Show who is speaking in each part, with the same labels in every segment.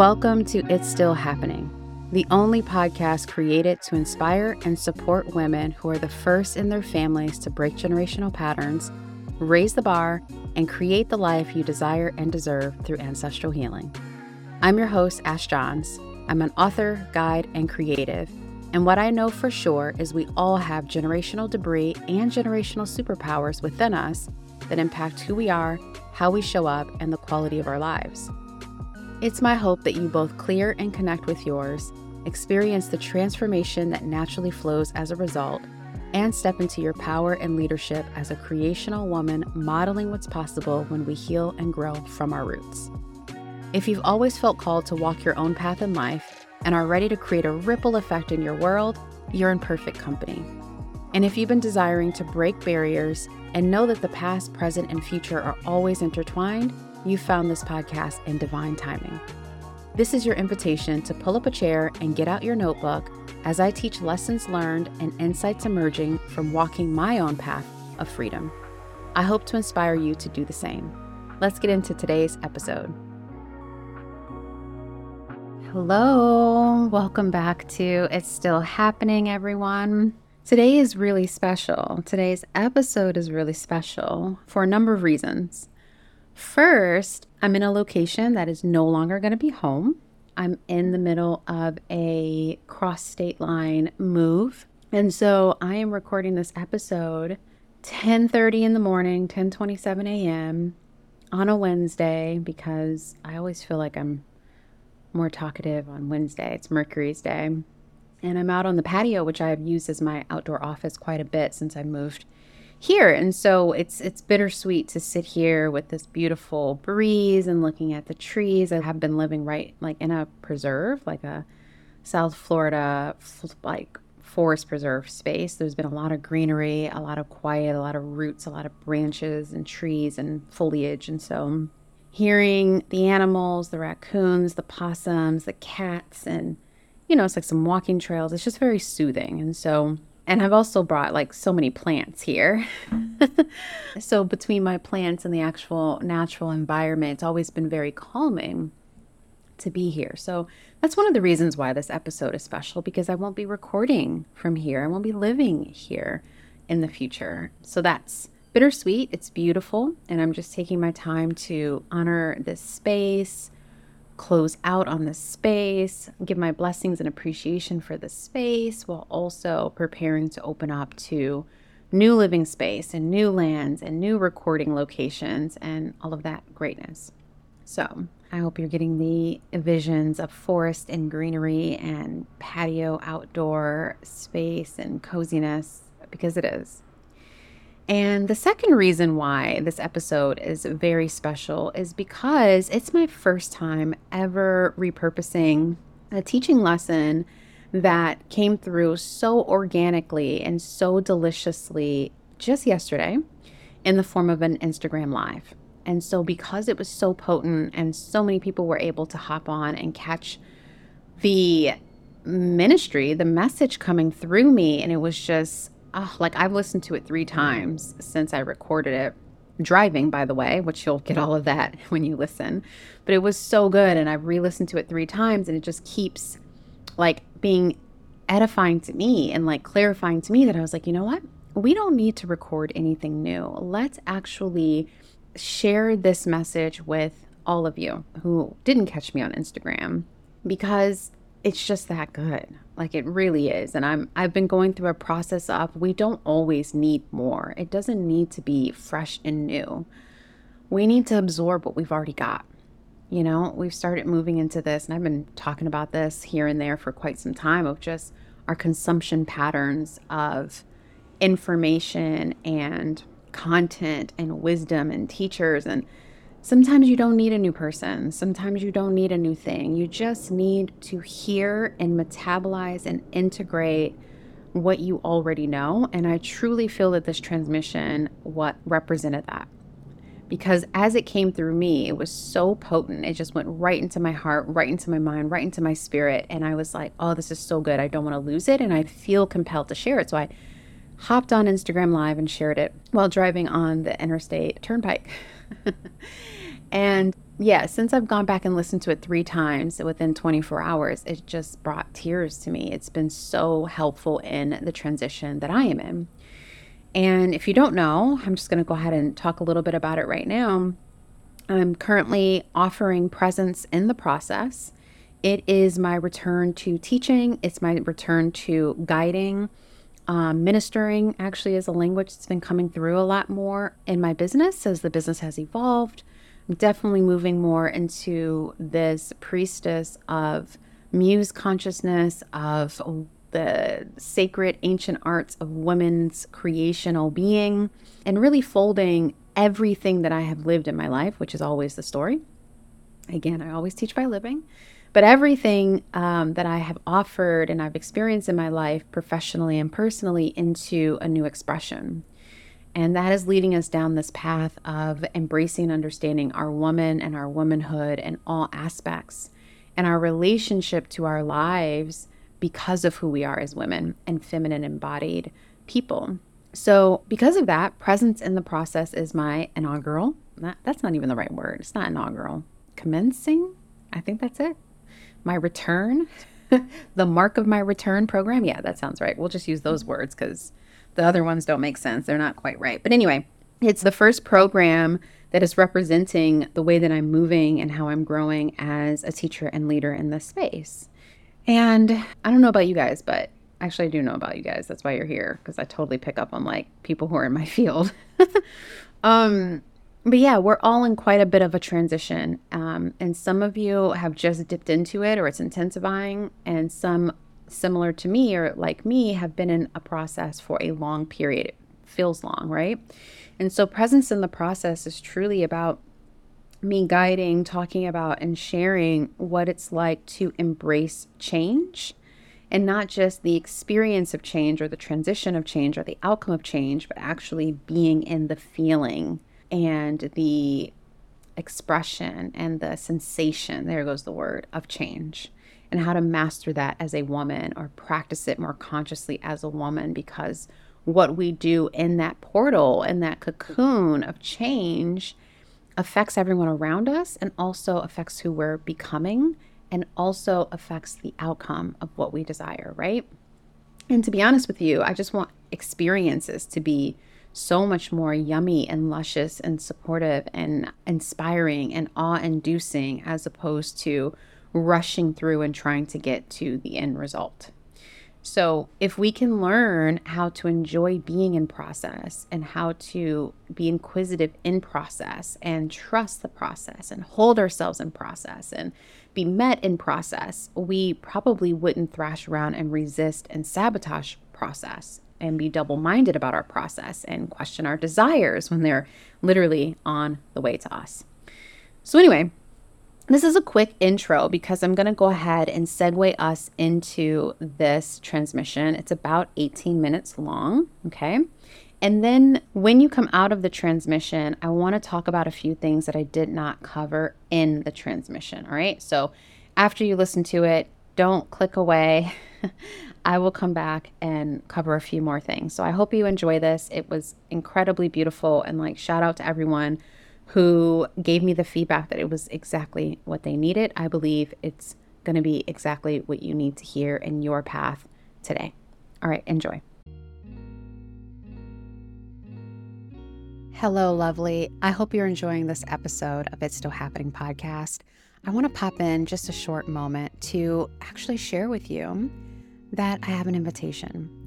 Speaker 1: Welcome to It's Still Happening, the only podcast created to inspire and support women who are the first in their families to break generational patterns, raise the bar, and create the life you desire and deserve through ancestral healing. I'm your host, Ash Johns. I'm an author, guide, and creative. And what I know for sure is we all have generational debris and generational superpowers within us that impact who we are, how we show up, and the quality of our lives. It's my hope that you both clear and connect with yours, experience the transformation that naturally flows as a result, and step into your power and leadership as a creational woman modeling what's possible when we heal and grow from our roots. If you've always felt called to walk your own path in life and are ready to create a ripple effect in your world, you're in perfect company. And if you've been desiring to break barriers and know that the past, present, and future are always intertwined, you found this podcast in divine timing. This is your invitation to pull up a chair and get out your notebook as I teach lessons learned and insights emerging from walking my own path of freedom. I hope to inspire you to do the same. Let's get into today's episode. Hello, welcome back to It's Still Happening, everyone. Today is really special. Today's episode is really special for a number of reasons. First, I'm in a location that is no longer going to be home. I'm in the middle of a cross state line move. And so I am recording this episode 10:30 in the morning, 10:27 a.m. on a Wednesday because I always feel like I'm more talkative on Wednesday. It's Mercury's day. And I'm out on the patio which I have used as my outdoor office quite a bit since I moved here. And so it's it's bittersweet to sit here with this beautiful breeze and looking at the trees. I have been living right like in a preserve, like a South Florida like forest preserve space. There's been a lot of greenery, a lot of quiet, a lot of roots, a lot of branches and trees and foliage. And so hearing the animals, the raccoons, the possums, the cats and you know, it's like some walking trails. It's just very soothing. And so and I've also brought like so many plants here. so between my plants and the actual natural environment, it's always been very calming to be here. So that's one of the reasons why this episode is special because I won't be recording from here. I won't be living here in the future. So that's bittersweet. It's beautiful. And I'm just taking my time to honor this space, close out on the space, give my blessings and appreciation for the space while also preparing to open up to new living space and new lands and new recording locations and all of that greatness. So, I hope you're getting the visions of forest and greenery and patio outdoor space and coziness because it is. And the second reason why this episode is very special is because it's my first time ever repurposing a teaching lesson that came through so organically and so deliciously just yesterday in the form of an Instagram live. And so, because it was so potent and so many people were able to hop on and catch the ministry, the message coming through me, and it was just oh, like I've listened to it three times since I recorded it. Driving, by the way, which you'll get all of that when you listen. But it was so good. And I've re listened to it three times and it just keeps like being edifying to me and like clarifying to me that I was like, you know what? We don't need to record anything new. Let's actually share this message with all of you who didn't catch me on Instagram because it's just that good. Like it really is. And I'm I've been going through a process of we don't always need more. It doesn't need to be fresh and new. We need to absorb what we've already got. You know, we've started moving into this and I've been talking about this here and there for quite some time of just our consumption patterns of information and content and wisdom and teachers and Sometimes you don't need a new person. Sometimes you don't need a new thing. You just need to hear and metabolize and integrate what you already know. And I truly feel that this transmission what represented that. Because as it came through me, it was so potent. It just went right into my heart, right into my mind, right into my spirit. And I was like, oh, this is so good. I don't want to lose it. And I feel compelled to share it. So I hopped on Instagram Live and shared it while driving on the interstate turnpike. and yeah, since I've gone back and listened to it three times within 24 hours, it just brought tears to me. It's been so helpful in the transition that I am in. And if you don't know, I'm just going to go ahead and talk a little bit about it right now. I'm currently offering presence in the process. It is my return to teaching, it's my return to guiding. Um, ministering actually is a language that's been coming through a lot more in my business as the business has evolved. Definitely moving more into this priestess of muse consciousness, of the sacred ancient arts of women's creational being, and really folding everything that I have lived in my life, which is always the story. Again, I always teach by living, but everything um, that I have offered and I've experienced in my life, professionally and personally, into a new expression. And that is leading us down this path of embracing, understanding our woman and our womanhood and all aspects and our relationship to our lives because of who we are as women and feminine embodied people. So, because of that, presence in the process is my inaugural. That, that's not even the right word. It's not inaugural. Commencing? I think that's it. My return, the mark of my return program. Yeah, that sounds right. We'll just use those words because the other ones don't make sense. They're not quite right. But anyway, it's the first program that is representing the way that I'm moving and how I'm growing as a teacher and leader in this space. And I don't know about you guys, but actually, I do know about you guys. That's why you're here because I totally pick up on like people who are in my field. um, but yeah, we're all in quite a bit of a transition. Um, and some of you have just dipped into it or it's intensifying, and some similar to me or like me have been in a process for a long period. It feels long, right? And so, presence in the process is truly about me guiding, talking about, and sharing what it's like to embrace change and not just the experience of change or the transition of change or the outcome of change, but actually being in the feeling and the expression and the sensation there goes the word of change and how to master that as a woman or practice it more consciously as a woman because what we do in that portal in that cocoon of change affects everyone around us and also affects who we're becoming and also affects the outcome of what we desire, right? And to be honest with you, I just want experiences to be so much more yummy and luscious and supportive and inspiring and awe inducing as opposed to rushing through and trying to get to the end result. So, if we can learn how to enjoy being in process and how to be inquisitive in process and trust the process and hold ourselves in process and be met in process, we probably wouldn't thrash around and resist and sabotage process and be double minded about our process and question our desires when they're literally on the way to us. So, anyway, this is a quick intro because I'm going to go ahead and segue us into this transmission. It's about 18 minutes long. Okay. And then when you come out of the transmission, I want to talk about a few things that I did not cover in the transmission. All right. So after you listen to it, don't click away. I will come back and cover a few more things. So I hope you enjoy this. It was incredibly beautiful. And like, shout out to everyone who gave me the feedback that it was exactly what they needed. I believe it's going to be exactly what you need to hear in your path today. All right, enjoy. Hello, lovely. I hope you're enjoying this episode of It's Still Happening podcast. I want to pop in just a short moment to actually share with you that I have an invitation.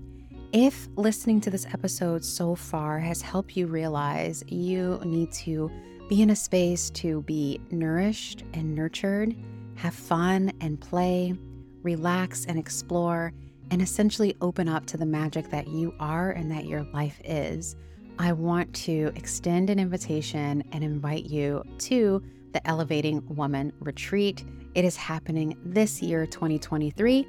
Speaker 1: If listening to this episode so far has helped you realize you need to be in a space to be nourished and nurtured, have fun and play, relax and explore, and essentially open up to the magic that you are and that your life is. I want to extend an invitation and invite you to the Elevating Woman Retreat. It is happening this year, 2023,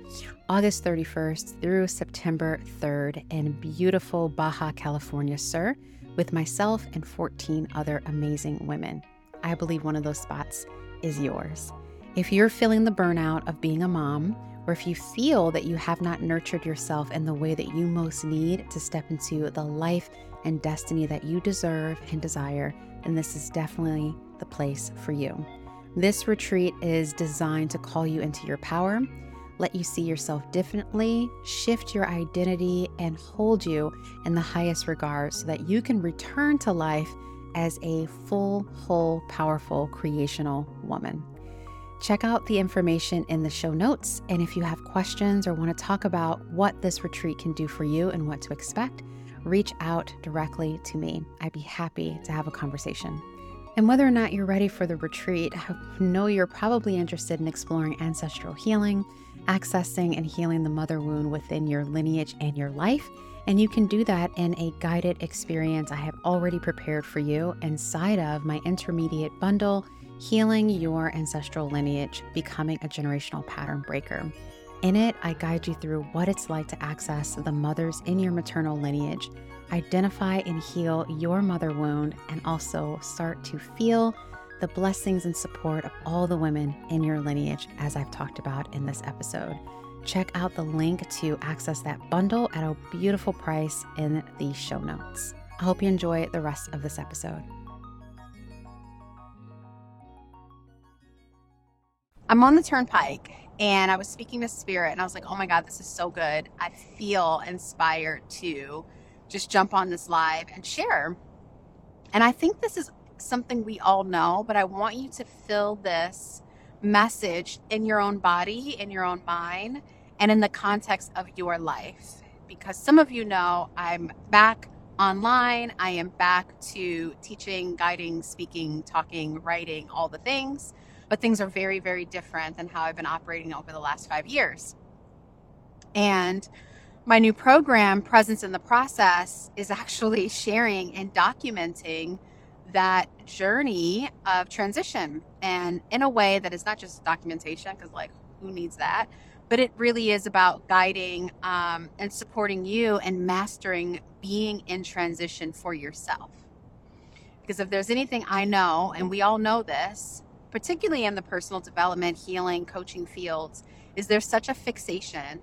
Speaker 1: August 31st through September 3rd in beautiful Baja California, Sur with myself and 14 other amazing women. I believe one of those spots is yours. If you're feeling the burnout of being a mom, or if you feel that you have not nurtured yourself in the way that you most need to step into the life and destiny that you deserve and desire, then this is definitely the place for you. This retreat is designed to call you into your power, let you see yourself differently, shift your identity, and hold you in the highest regard so that you can return to life as a full, whole, powerful, creational woman. Check out the information in the show notes. And if you have questions or want to talk about what this retreat can do for you and what to expect, reach out directly to me. I'd be happy to have a conversation. And whether or not you're ready for the retreat, I know you're probably interested in exploring ancestral healing, accessing and healing the mother wound within your lineage and your life. And you can do that in a guided experience I have already prepared for you inside of my intermediate bundle, Healing Your Ancestral Lineage Becoming a Generational Pattern Breaker. In it, I guide you through what it's like to access the mothers in your maternal lineage, identify and heal your mother wound, and also start to feel the blessings and support of all the women in your lineage, as I've talked about in this episode. Check out the link to access that bundle at a beautiful price in the show notes. I hope you enjoy the rest of this episode. I'm on the turnpike and I was speaking to Spirit and I was like, oh my God, this is so good. I feel inspired to just jump on this live and share. And I think this is something we all know, but I want you to feel this message in your own body, in your own mind, and in the context of your life. Because some of you know I'm back online, I am back to teaching, guiding, speaking, talking, writing, all the things, but things are very, very different than how I've been operating over the last five years. And my new program, Presence in the Process, is actually sharing and documenting that journey of transition. And in a way that is not just documentation because like who needs that? But it really is about guiding um, and supporting you and mastering being in transition for yourself. Because if there's anything i know and we all know this particularly in the personal development healing coaching fields is there's such a fixation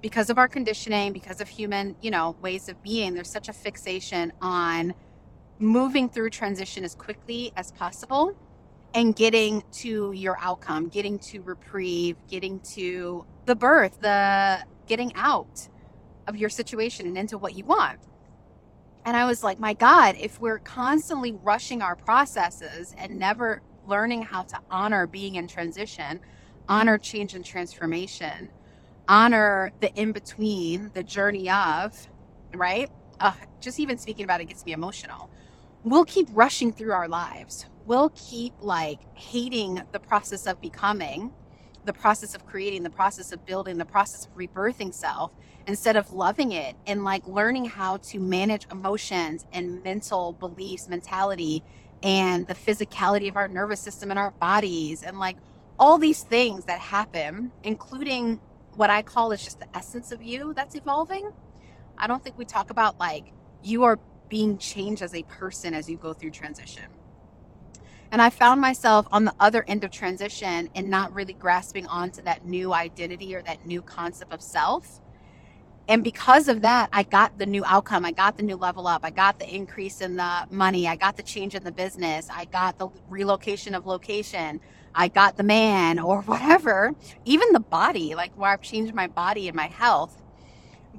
Speaker 1: because of our conditioning because of human you know ways of being there's such a fixation on moving through transition as quickly as possible and getting to your outcome, getting to reprieve, getting to the birth, the getting out of your situation and into what you want. And I was like, my God, if we're constantly rushing our processes and never learning how to honor being in transition, honor change and transformation, honor the in between, the journey of, right? Uh, just even speaking about it gets me emotional we'll keep rushing through our lives. We'll keep like hating the process of becoming, the process of creating, the process of building, the process of rebirthing self instead of loving it and like learning how to manage emotions and mental beliefs, mentality, and the physicality of our nervous system and our bodies and like all these things that happen, including what I call is just the essence of you that's evolving. I don't think we talk about like you are being changed as a person as you go through transition. And I found myself on the other end of transition and not really grasping onto that new identity or that new concept of self. And because of that, I got the new outcome. I got the new level up. I got the increase in the money. I got the change in the business. I got the relocation of location. I got the man or whatever, even the body, like where I've changed my body and my health.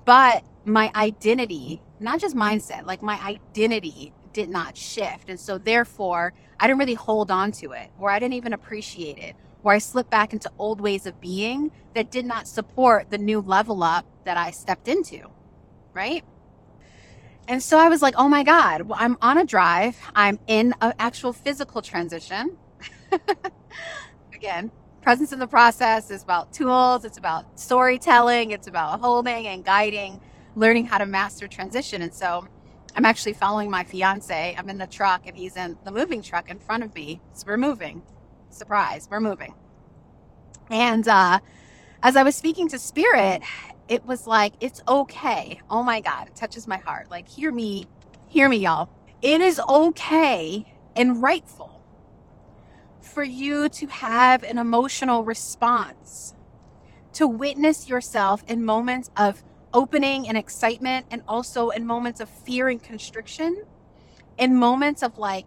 Speaker 1: But my identity not just mindset, like my identity did not shift. And so therefore, I didn't really hold on to it, or I didn't even appreciate it, or I slipped back into old ways of being that did not support the new level up that I stepped into. Right. And so I was like, oh my God, well, I'm on a drive. I'm in an actual physical transition. Again, presence in the process is about tools, it's about storytelling, it's about holding and guiding learning how to master transition. And so I'm actually following my fiance. I'm in the truck and he's in the moving truck in front of me. So we're moving. Surprise, we're moving. And uh, as I was speaking to Spirit, it was like, it's okay. Oh my God, it touches my heart. Like, hear me, hear me, y'all. It is okay and rightful for you to have an emotional response, to witness yourself in moments of opening and excitement and also in moments of fear and constriction in moments of like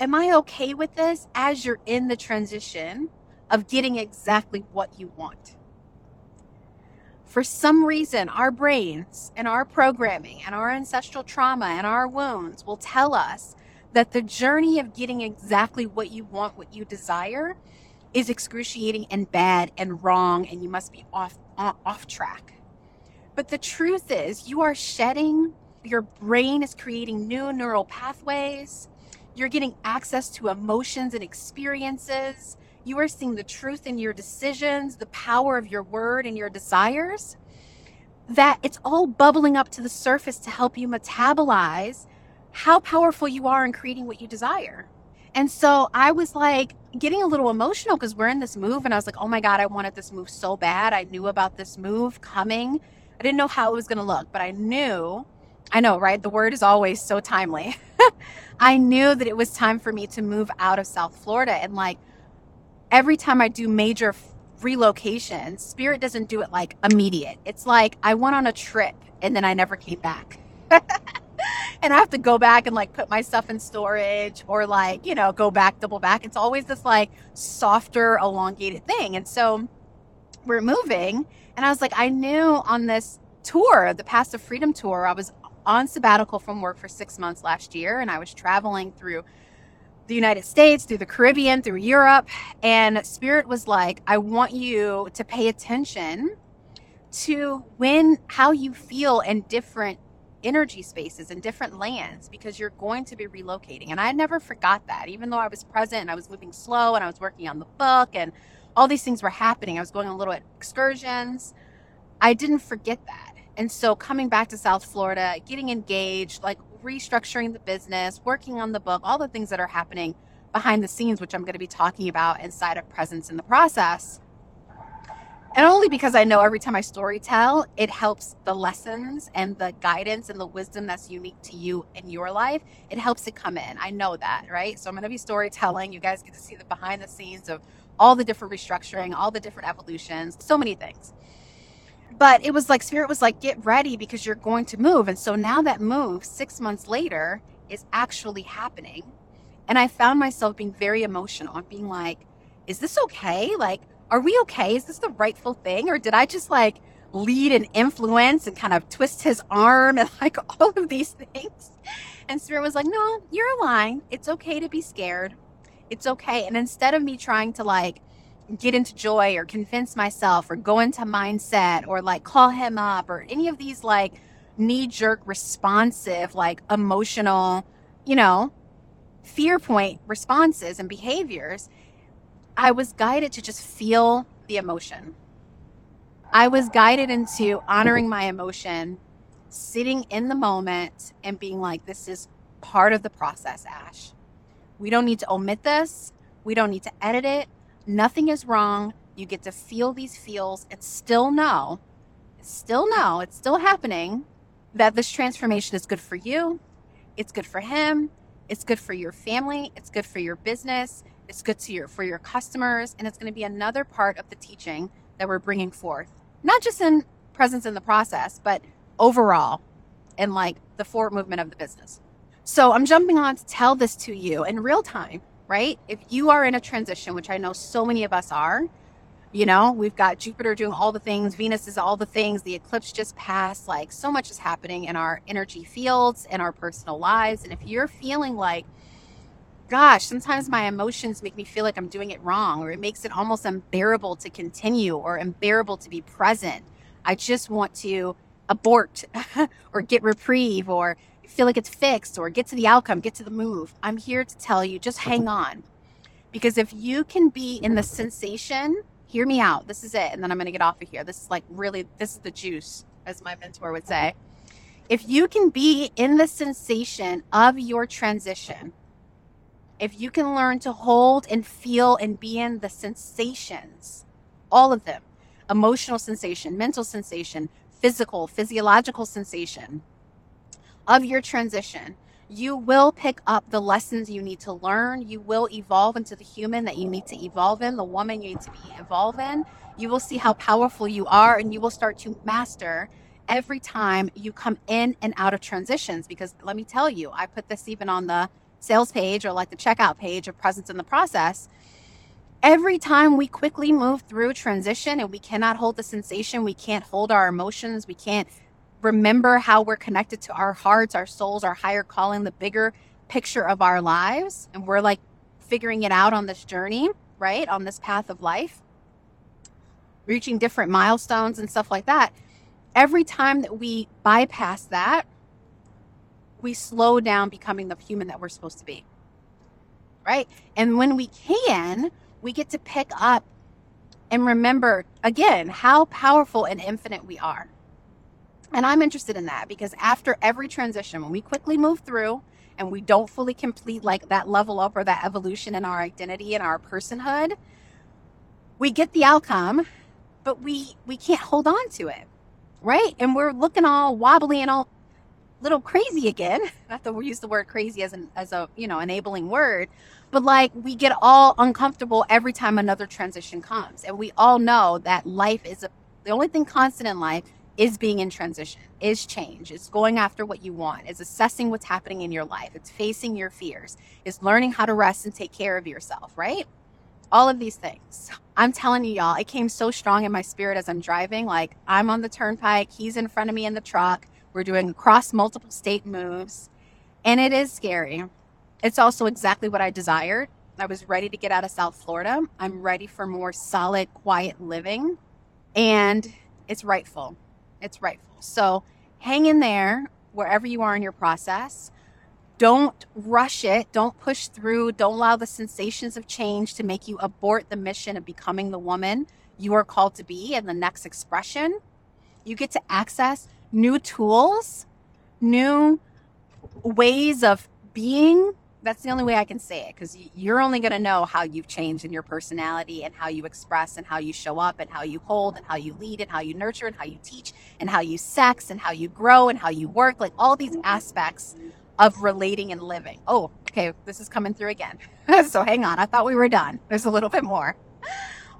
Speaker 1: am I okay with this as you're in the transition of getting exactly what you want? For some reason, our brains and our programming and our ancestral trauma and our wounds will tell us that the journey of getting exactly what you want, what you desire, is excruciating and bad and wrong, and you must be off off track. But the truth is, you are shedding. Your brain is creating new neural pathways. You're getting access to emotions and experiences. You are seeing the truth in your decisions, the power of your word and your desires. That it's all bubbling up to the surface to help you metabolize how powerful you are in creating what you desire. And so I was like getting a little emotional because we're in this move. And I was like, oh my God, I wanted this move so bad. I knew about this move coming. I didn't know how it was going to look, but I knew, I know, right? The word is always so timely. I knew that it was time for me to move out of South Florida. And like every time I do major relocation, Spirit doesn't do it like immediate. It's like I went on a trip and then I never came back. and I have to go back and like put my stuff in storage or like, you know, go back, double back. It's always this like softer, elongated thing. And so we're moving. And I was like, I knew on this tour, the Path to Freedom tour, I was on sabbatical from work for six months last year and I was traveling through the United States, through the Caribbean, through Europe. And Spirit was like, I want you to pay attention to when, how you feel in different energy spaces and different lands because you're going to be relocating. And I never forgot that, even though I was present and I was moving slow and I was working on the book and all these things were happening. I was going on little excursions. I didn't forget that. And so coming back to South Florida, getting engaged, like restructuring the business, working on the book, all the things that are happening behind the scenes, which I'm going to be talking about inside of Presence in the Process and only because I know every time I story tell, it helps the lessons and the guidance and the wisdom that's unique to you in your life. It helps it come in. I know that, right? So I'm going to be storytelling. You guys get to see the behind the scenes of all the different restructuring, all the different evolutions, so many things. But it was like Spirit was like, get ready because you're going to move. And so now that move, six months later, is actually happening. And I found myself being very emotional and being like, is this okay? Like, are we okay? Is this the rightful thing? Or did I just like lead and influence and kind of twist his arm and like all of these things? And Spirit was like, no, you're aligned. It's okay to be scared. It's okay. And instead of me trying to like get into joy or convince myself or go into mindset or like call him up or any of these like knee jerk responsive, like emotional, you know, fear point responses and behaviors, I was guided to just feel the emotion. I was guided into honoring my emotion, sitting in the moment, and being like, this is part of the process, Ash. We don't need to omit this. We don't need to edit it. Nothing is wrong. You get to feel these feels and still know, still know, it's still happening that this transformation is good for you. It's good for him. It's good for your family. It's good for your business. It's good to your for your customers, and it's going to be another part of the teaching that we're bringing forth, not just in presence in the process, but overall, in like the forward movement of the business. So I'm jumping on to tell this to you in real time, right? If you are in a transition, which I know so many of us are, you know, we've got Jupiter doing all the things, Venus is all the things, the eclipse just passed. Like, so much is happening in our energy fields, in our personal lives. And if you're feeling like gosh, sometimes my emotions make me feel like I'm doing it wrong, or it makes it almost unbearable to continue or unbearable to be present. I just want to abort or get reprieve or feel like it's fixed or get to the outcome, get to the move. I'm here to tell you just hang on. Because if you can be in the sensation, hear me out. This is it. And then I'm going to get off of here. This is like really, this is the juice, as my mentor would say. If you can be in the sensation of your transition, if you can learn to hold and feel and be in the sensations, all of them emotional sensation, mental sensation, physical, physiological sensation of your transition, you will pick up the lessons you need to learn. You will evolve into the human that you need to evolve in, the woman you need to be evolve in. You will see how powerful you are, and you will start to master every time you come in and out of transitions. Because let me tell you, I put this even on the sales page or like the checkout page of presence in the process, every time we quickly move through transition and we cannot hold the sensation, we can't hold our emotions, we can't remember how we're connected to our hearts, our souls, our higher calling, the bigger picture of our lives, and we're like figuring it out on this journey, right? On this path of life, reaching different milestones and stuff like that. Every time that we bypass that, we slow down becoming the human that we're supposed to be. Right? And when we can, we get to pick up and remember again how powerful and infinite we are. And I'm interested in that because after every transition, when we quickly move through and we don't fully complete like that level up or that evolution in our identity and our personhood, we get the outcome, but we we can't hold on to it. Right? And we're looking all wobbly and all little crazy again. Not that we use the word crazy as an as a you know enabling word, but like we get all uncomfortable every time another transition comes, and we all know that life is a the only thing constant in life is being in transition, is change, it's going after what you want, it's assessing what's happening in your life, it's facing your fears, it's learning how to rest and take care of yourself, right? All of these things. I'm telling you, y'all, it came so strong in my spirit as I'm driving. Like, I'm on the turnpike, he's in front of me in the truck. We're doing cross multiple state moves, and it is scary. It's also exactly what I desired. I was ready to get out of South Florida. I'm ready for more solid, quiet living, and it's rightful. It's rightful. So hang in there wherever you are in your process. Don't rush it. Don't push through. Don't allow the sensations of change to make you abort the mission of becoming the woman you are called to be and the next expression. You get to access new tools, new ways of being. That's the only way I can say it because you're only going to know how you've changed in your personality and how you express and how you show up and how you hold and how you lead and how you nurture and how you teach and how you sex and how you grow and how you work. Like all these aspects of relating and living. Oh, okay. This is coming through again. so hang on. I thought we were done. There's a little bit more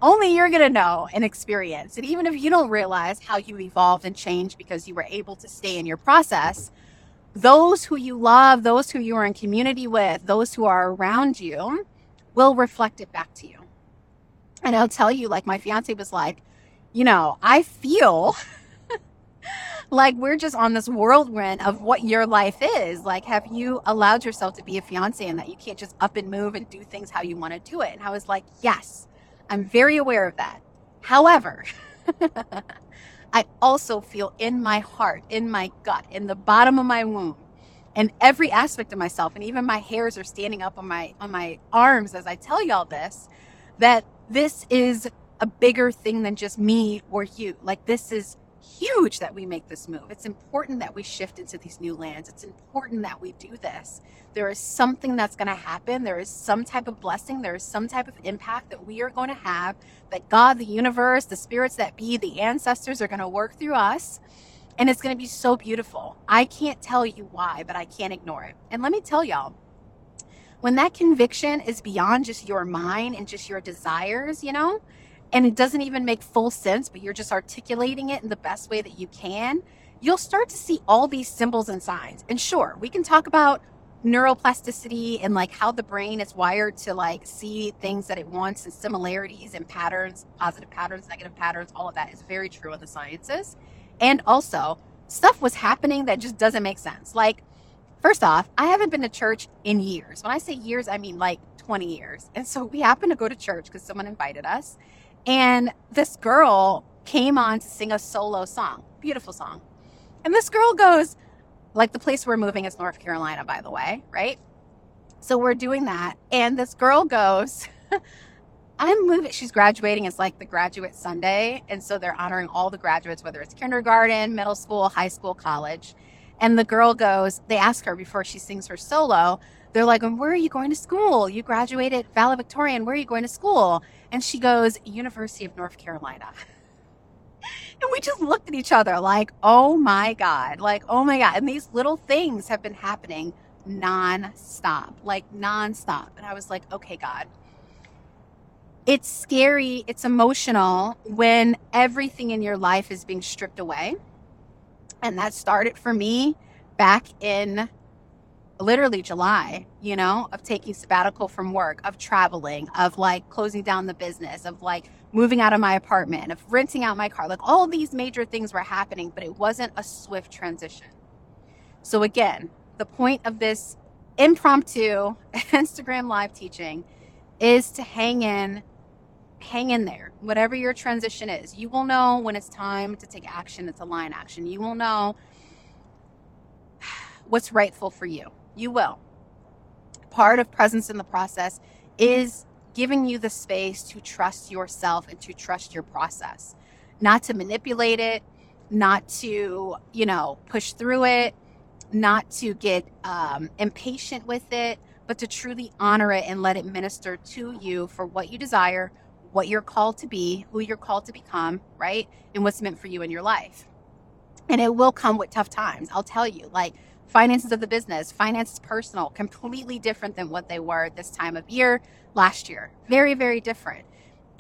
Speaker 1: only you're going to know and experience. And even if you don't realize how you evolved and changed because you were able to stay in your process, those who you love, those who you are in community with, those who are around you will reflect it back to you. And I'll tell you, like my fiance was like, you know, I feel like we're just on this whirlwind of what your life is. Like, have you allowed yourself to be a fiance and that you can't just up and move and do things how you want to do it? And I was like, yes I'm very aware of that. However, I also feel in my heart, in my gut, in the bottom of my womb, and every aspect of myself, and even my hairs are standing up on my on my arms as I tell y'all this, that this is a bigger thing than just me or you. Like this is huge that we make this move. It's important that we shift into these new lands. It's important that we do this. There is something that's going to happen. There is some type of blessing. There is some type of impact that we are going to have that God, the universe, the spirits that be, the ancestors are going to work through us. And it's going to be so beautiful. I can't tell you why, but I can't ignore it. And let me tell y'all, when that conviction is beyond just your mind and just your desires, you know, and it doesn't even make full sense, but you're just articulating it in the best way that you can, you'll start to see all these symbols and signs. And sure, we can talk about neuroplasticity and like how the brain is wired to like see things that it wants and similarities and patterns, positive patterns, negative patterns, all of that is very true in the sciences. And also, stuff was happening that just doesn't make sense. Like, first off, I haven't been to church in years. When I say years, I mean like 20 years. And so we happened to go to church because someone invited us. And this girl came on to sing a solo song, beautiful song. And this girl goes, like the place we're moving is North Carolina, by the way, right? So we're doing that. And this girl goes, I'm moving. She's graduating. It's like the graduate Sunday. And so they're honoring all the graduates, whether it's kindergarten, middle school, high school, college. And the girl goes, they ask her before she sings her solo, they're like, where are you going to school? You graduated valedictorian. Where are you going to school? And she goes, University of North Carolina. and we just looked at each other like, oh my God, like, oh my God. And these little things have been happening non-stop, like non-stop. And I was like, okay, God. It's scary, it's emotional when everything in your life is being stripped away. And that started for me back in literally July, you know, of taking sabbatical from work, of traveling, of like closing down the business, of like moving out of my apartment, of renting out my car. Like all these major things were happening, but it wasn't a swift transition. So, again, the point of this impromptu Instagram live teaching is to hang in, hang in there. Whatever your transition is, you will know when it's time to take action, it's a line action. You will know what's rightful for you. You will. Part of presence in the process is giving you the space to trust yourself and to trust your process, not to manipulate it, not to, you know, push through it, not to get um, impatient with it, but to truly honor it and let it minister to you for what you desire, what you're called to be, who you're called to become, right? And what's meant for you in your life. And it will come with tough times. I'll tell you, like, finances of the business, finances personal, completely different than what they were this time of year last year. Very, very different.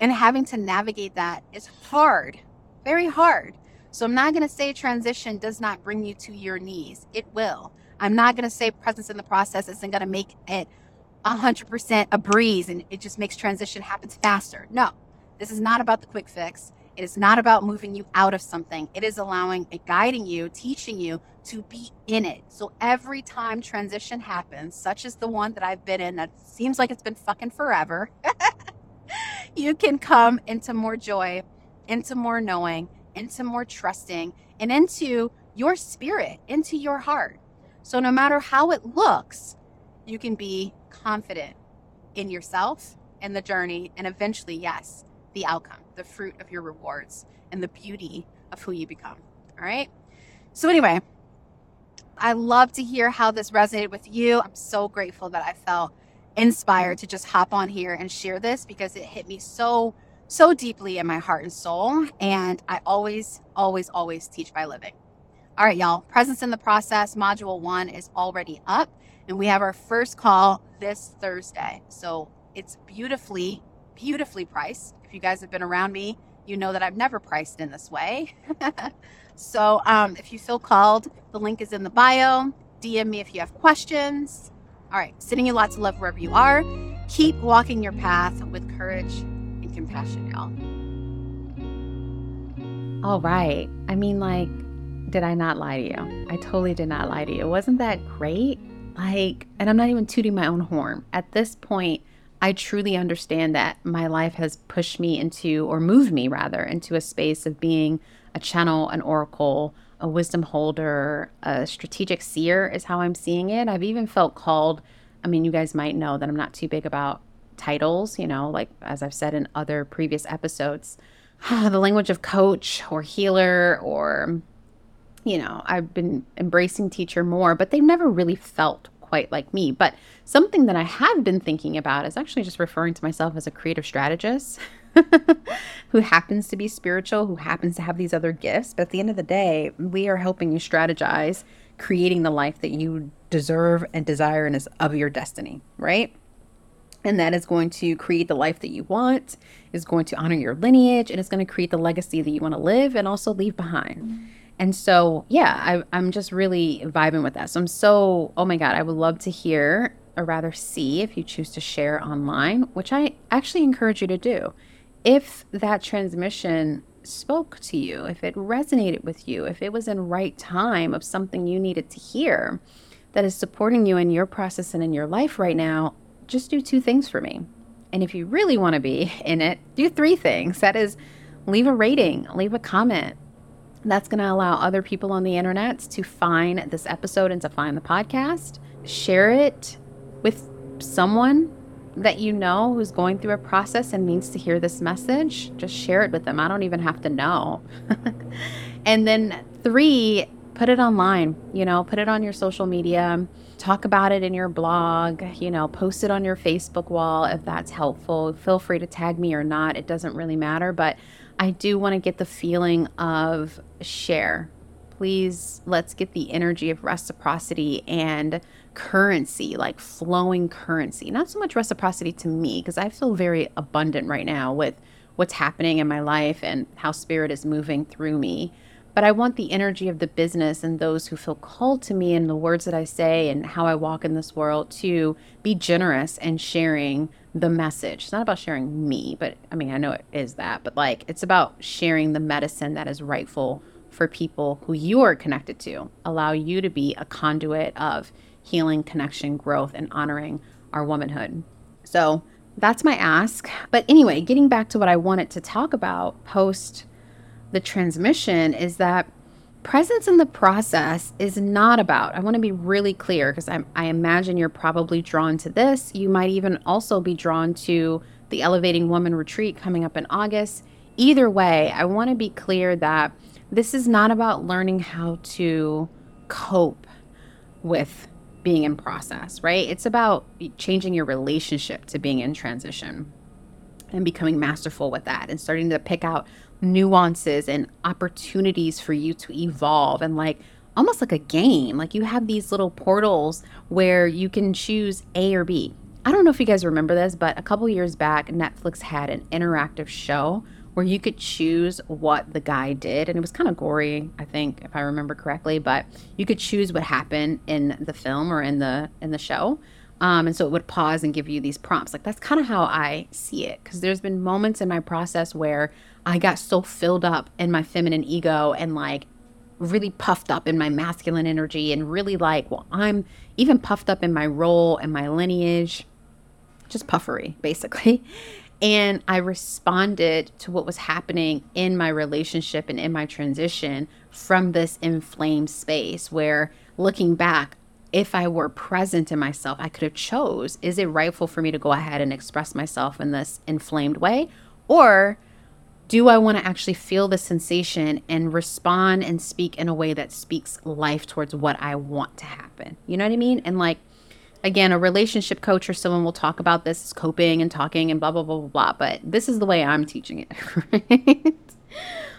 Speaker 1: And having to navigate that is hard, very hard. So I'm not going to say transition does not bring you to your knees. It will. I'm not going to say presence in the process isn't going to make it 100% a breeze and it just makes transition happen faster. No, this is not about the quick fix. It is not about moving you out of something. It is allowing, it guiding you, teaching you to be in it. So every time transition happens, such as the one that I've been in that seems like it's been fucking forever, you can come into more joy, into more knowing, into more trusting, and into your spirit, into your heart. So no matter how it looks, you can be confident in yourself and the journey, and eventually, yes, the outcome, the fruit of your rewards, and the beauty of who you become. All right. So, anyway, I love to hear how this resonated with you. I'm so grateful that I felt inspired to just hop on here and share this because it hit me so, so deeply in my heart and soul. And I always, always, always teach by living. All right, y'all. Presence in the process, module one is already up, and we have our first call this Thursday. So it's beautifully, beautifully priced. If you guys have been around me, you know that I've never priced in this way. So um, if you feel called, the link is in the bio. DM me if you have questions. All right, sending you lots of love wherever you are. Keep walking your path with courage and compassion, y'all.
Speaker 2: All right. I mean, like, did I not lie to you? I totally did not lie to you. Wasn't that great? Like, and I'm not even tooting my own horn. At this point, I truly understand that my life has pushed me into, or moved me rather, into a space of being a channel, an oracle, a wisdom holder, a strategic seer is how I'm seeing it. I've even felt called. I mean, you guys might know that I'm not too big about titles, you know, like as I've said in other previous episodes, the language of coach or healer or, you know, I've been embracing teacher more, but they've never really felt quite like me. But something that I have been thinking about is actually just referring to myself as a creative strategist. who happens to be spiritual, who happens to have these other gifts. But at the end of the day, we are helping you strategize, creating the life that you deserve and desire and is of your destiny, right? And that is going to create the life that you want, is going to honor your lineage, and it's going to create the legacy that you want to live and also leave behind. And so, yeah, I, I'm just really vibing with that. So I'm so, oh my God, I would love to hear or rather see if you choose to share online, which I actually encourage you to do if that transmission spoke to you, if it resonated with you, if it was in right time of something you needed to hear that is supporting you in your process and in your life right now, just do two things for me. And if you really want to be in it, do three things. That is, leave a rating, leave a comment. That's going to allow other people on the internet to find this episode and to find the podcast. Share it with someone that you know who's going through a process and needs to hear this message, just share it with them. I don't even have to know. and then three, put it online, you know, put it on your social media, talk about it in your blog, you know, post it on your Facebook wall if that's helpful. Feel free to tag me or not, it doesn't really matter, but I do want to get the feeling of share. Please, let's get the energy of reciprocity and currency, like flowing currency. Not so much reciprocity to me, because I feel very abundant right now with what's happening in my life and how spirit is moving through me. but I want the energy of the business and those who feel called to me and the words that I say and how I walk in this world to be generous and sharing the message. It's not about sharing me, but I mean, I know it is that, but like it's about sharing the medicine that is rightful for people who you are connected to, allow you to be a conduit of healing, connection, growth, and honoring our womanhood. So that's my ask. But anyway, getting back to what I wanted to talk about post the transmission is that presence in the process is not about, I want to be really clear because I imagine you're probably drawn to this. You might even also be drawn to the Elevating Woman retreat coming up in August. Either way, I want to be clear that this is not about learning how to cope with being in process, right? It's about changing your relationship to being in transition and becoming masterful with that and starting to pick out nuances and opportunities for you to evolve and like almost like a game. Like you have these little portals where you can choose A or B. I don't know if you guys remember this, but a couple years back, Netflix had an interactive show where you could choose what the guy did. And it was kind of gory, I think, if I remember correctly, but you could choose what happened in the film or in the in the show. Um, and so it would pause and give you these prompts. Like that's kind of how I see it. Because there's been moments in my process where I got so filled up in my feminine ego and like really puffed up in my masculine energy and really like, well, I'm even puffed up in my role and my lineage, just puffery, basically. And I responded to what was happening in my relationship and in my transition from this inflamed space where looking back, if I were present in myself, I could have chose, is it rightful for me to go ahead and express myself in this inflamed way? Or do I want to actually feel the sensation and respond and speak in a way that speaks life towards what I want to happen? You know what I mean? And like, again, a relationship coach or someone will talk about this coping and talking and blah, blah, blah, blah, blah. But this is the way I'm teaching it, right?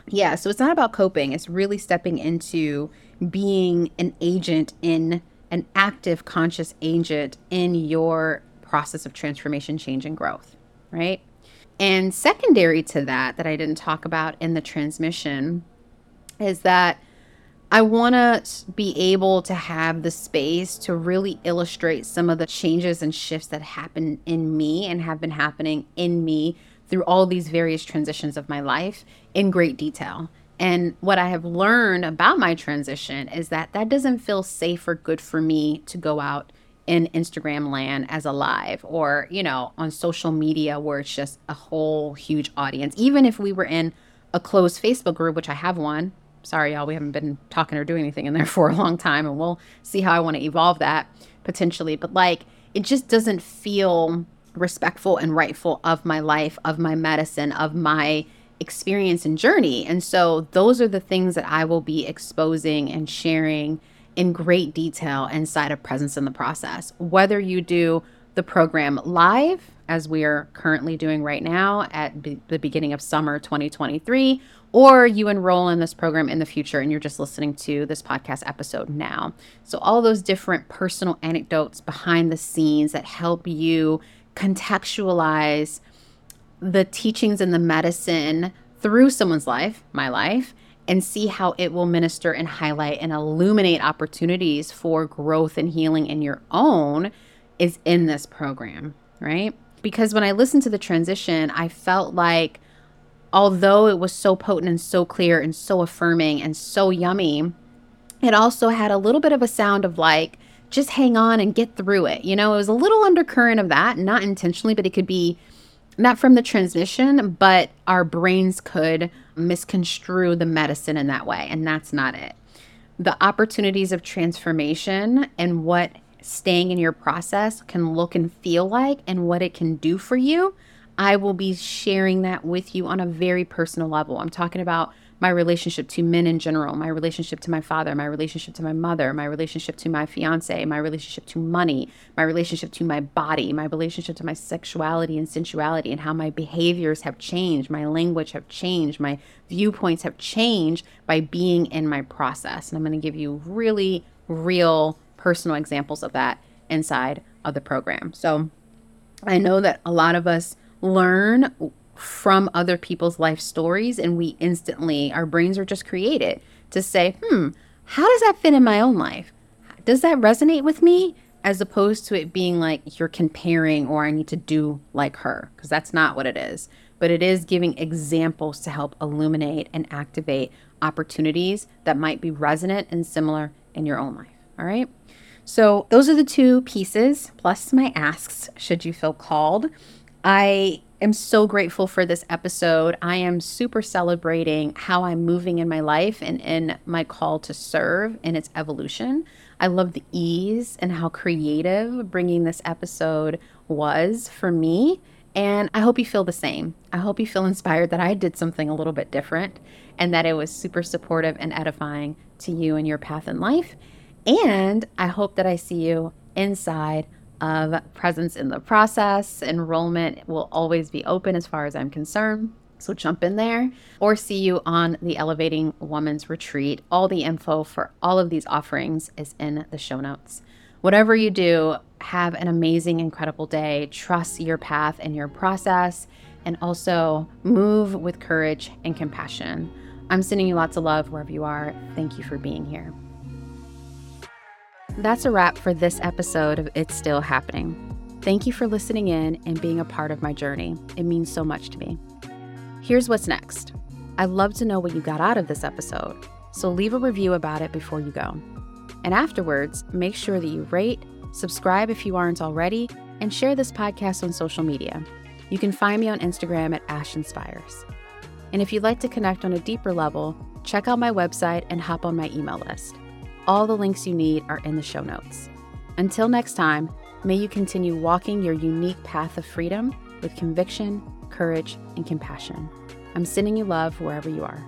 Speaker 2: yeah. So it's not about coping, it's really stepping into being an agent in an active, conscious agent in your process of transformation, change, and growth, right? And secondary to that, that I didn't talk about in the transmission, is that I want to be able to have the space to really illustrate some of the changes and shifts that happen in me and have been happening in me through all these various transitions of my life in great detail. And what I have learned about my transition is that that doesn't feel safe or good for me to go out in Instagram land as a live or, you know, on social media where it's just a whole huge audience. Even if we were in a closed Facebook group, which I have one, sorry, y'all, we haven't been talking or doing anything in there for a long time, and we'll see how I want to evolve that potentially. But like, it just doesn't feel respectful and rightful of my life, of my medicine, of my experience and journey. And so, those are the things that I will be exposing and sharing in great detail inside of Presence in the Process. Whether you do the program live, as we are currently doing right now at b- the beginning of summer 2023, or you enroll in this program in the future and you're just listening to this podcast episode now. So, all those different personal anecdotes behind the scenes that help you contextualize the teachings and the medicine through someone's life, my life, and see how it will minister and highlight and illuminate opportunities for growth and healing in your own is in this program, right? Because when I listened to the transition, I felt like although it was so potent and so clear and so affirming and so yummy, it also had a little bit of a sound of like, just hang on and get through it. You know, it was a little undercurrent of that, not intentionally, but it could be not from the transmission, but our brains could misconstrue the medicine in that way. And that's not it. The opportunities of transformation and what staying in your process can look and feel like and what it can do for you I will be sharing that with you on a very personal level. I'm talking about my relationship to men in general, my relationship to my father, my relationship to my mother, my relationship to my fiance, my relationship to money, my relationship to my body, my relationship to my sexuality and sensuality, and how my behaviors have changed, my language have changed, my viewpoints have changed by being in my process. And I'm going to give you really real personal examples of that inside of the program. So I know that a lot of us learn from other people's life stories and we instantly our brains are just created
Speaker 1: to say, hmm, how does that fit in my own life? Does that resonate with me? As opposed to it being like you're comparing or I need to do like her, because that's not what it is. But it is giving examples to help illuminate and activate opportunities that might be resonant and similar in your own life. All right. So, those are the two pieces, plus my asks, should you feel called. I am so grateful for this episode. I am super celebrating how I'm moving in my life and in my call to serve in its evolution. I love the ease and how creative bringing this episode was for me. And I hope you feel the same. I hope you feel inspired that I did something a little bit different and that it was super supportive and edifying to you and your path in life. And I hope that I see you inside of presence in the process. Enrollment will always be open as far as I'm concerned. So jump in there or see you on the Elevating Woman's Retreat. All the info for all of these offerings is in the show notes. Whatever you do, have an amazing, incredible day. Trust your path and your process, and also move with courage and compassion. I'm sending you lots of love wherever you are. Thank you for being here. That's a wrap for this episode of It's Still Happening. Thank you for listening in and being a part of my journey. It means so much to me. Here's what's next. I'd love to know what you got out of this episode, so leave a review about it before you go. And afterwards, make sure that you rate, subscribe if you aren't already, and share this podcast on social media. You can find me on Instagram at Ash Inspires. And if you'd like to connect on a deeper level, check out my website and hop on my email list. All the links you need are in the show notes. Until next time, may you continue walking your unique path of freedom with conviction, courage, and compassion. I'm sending you love wherever you are.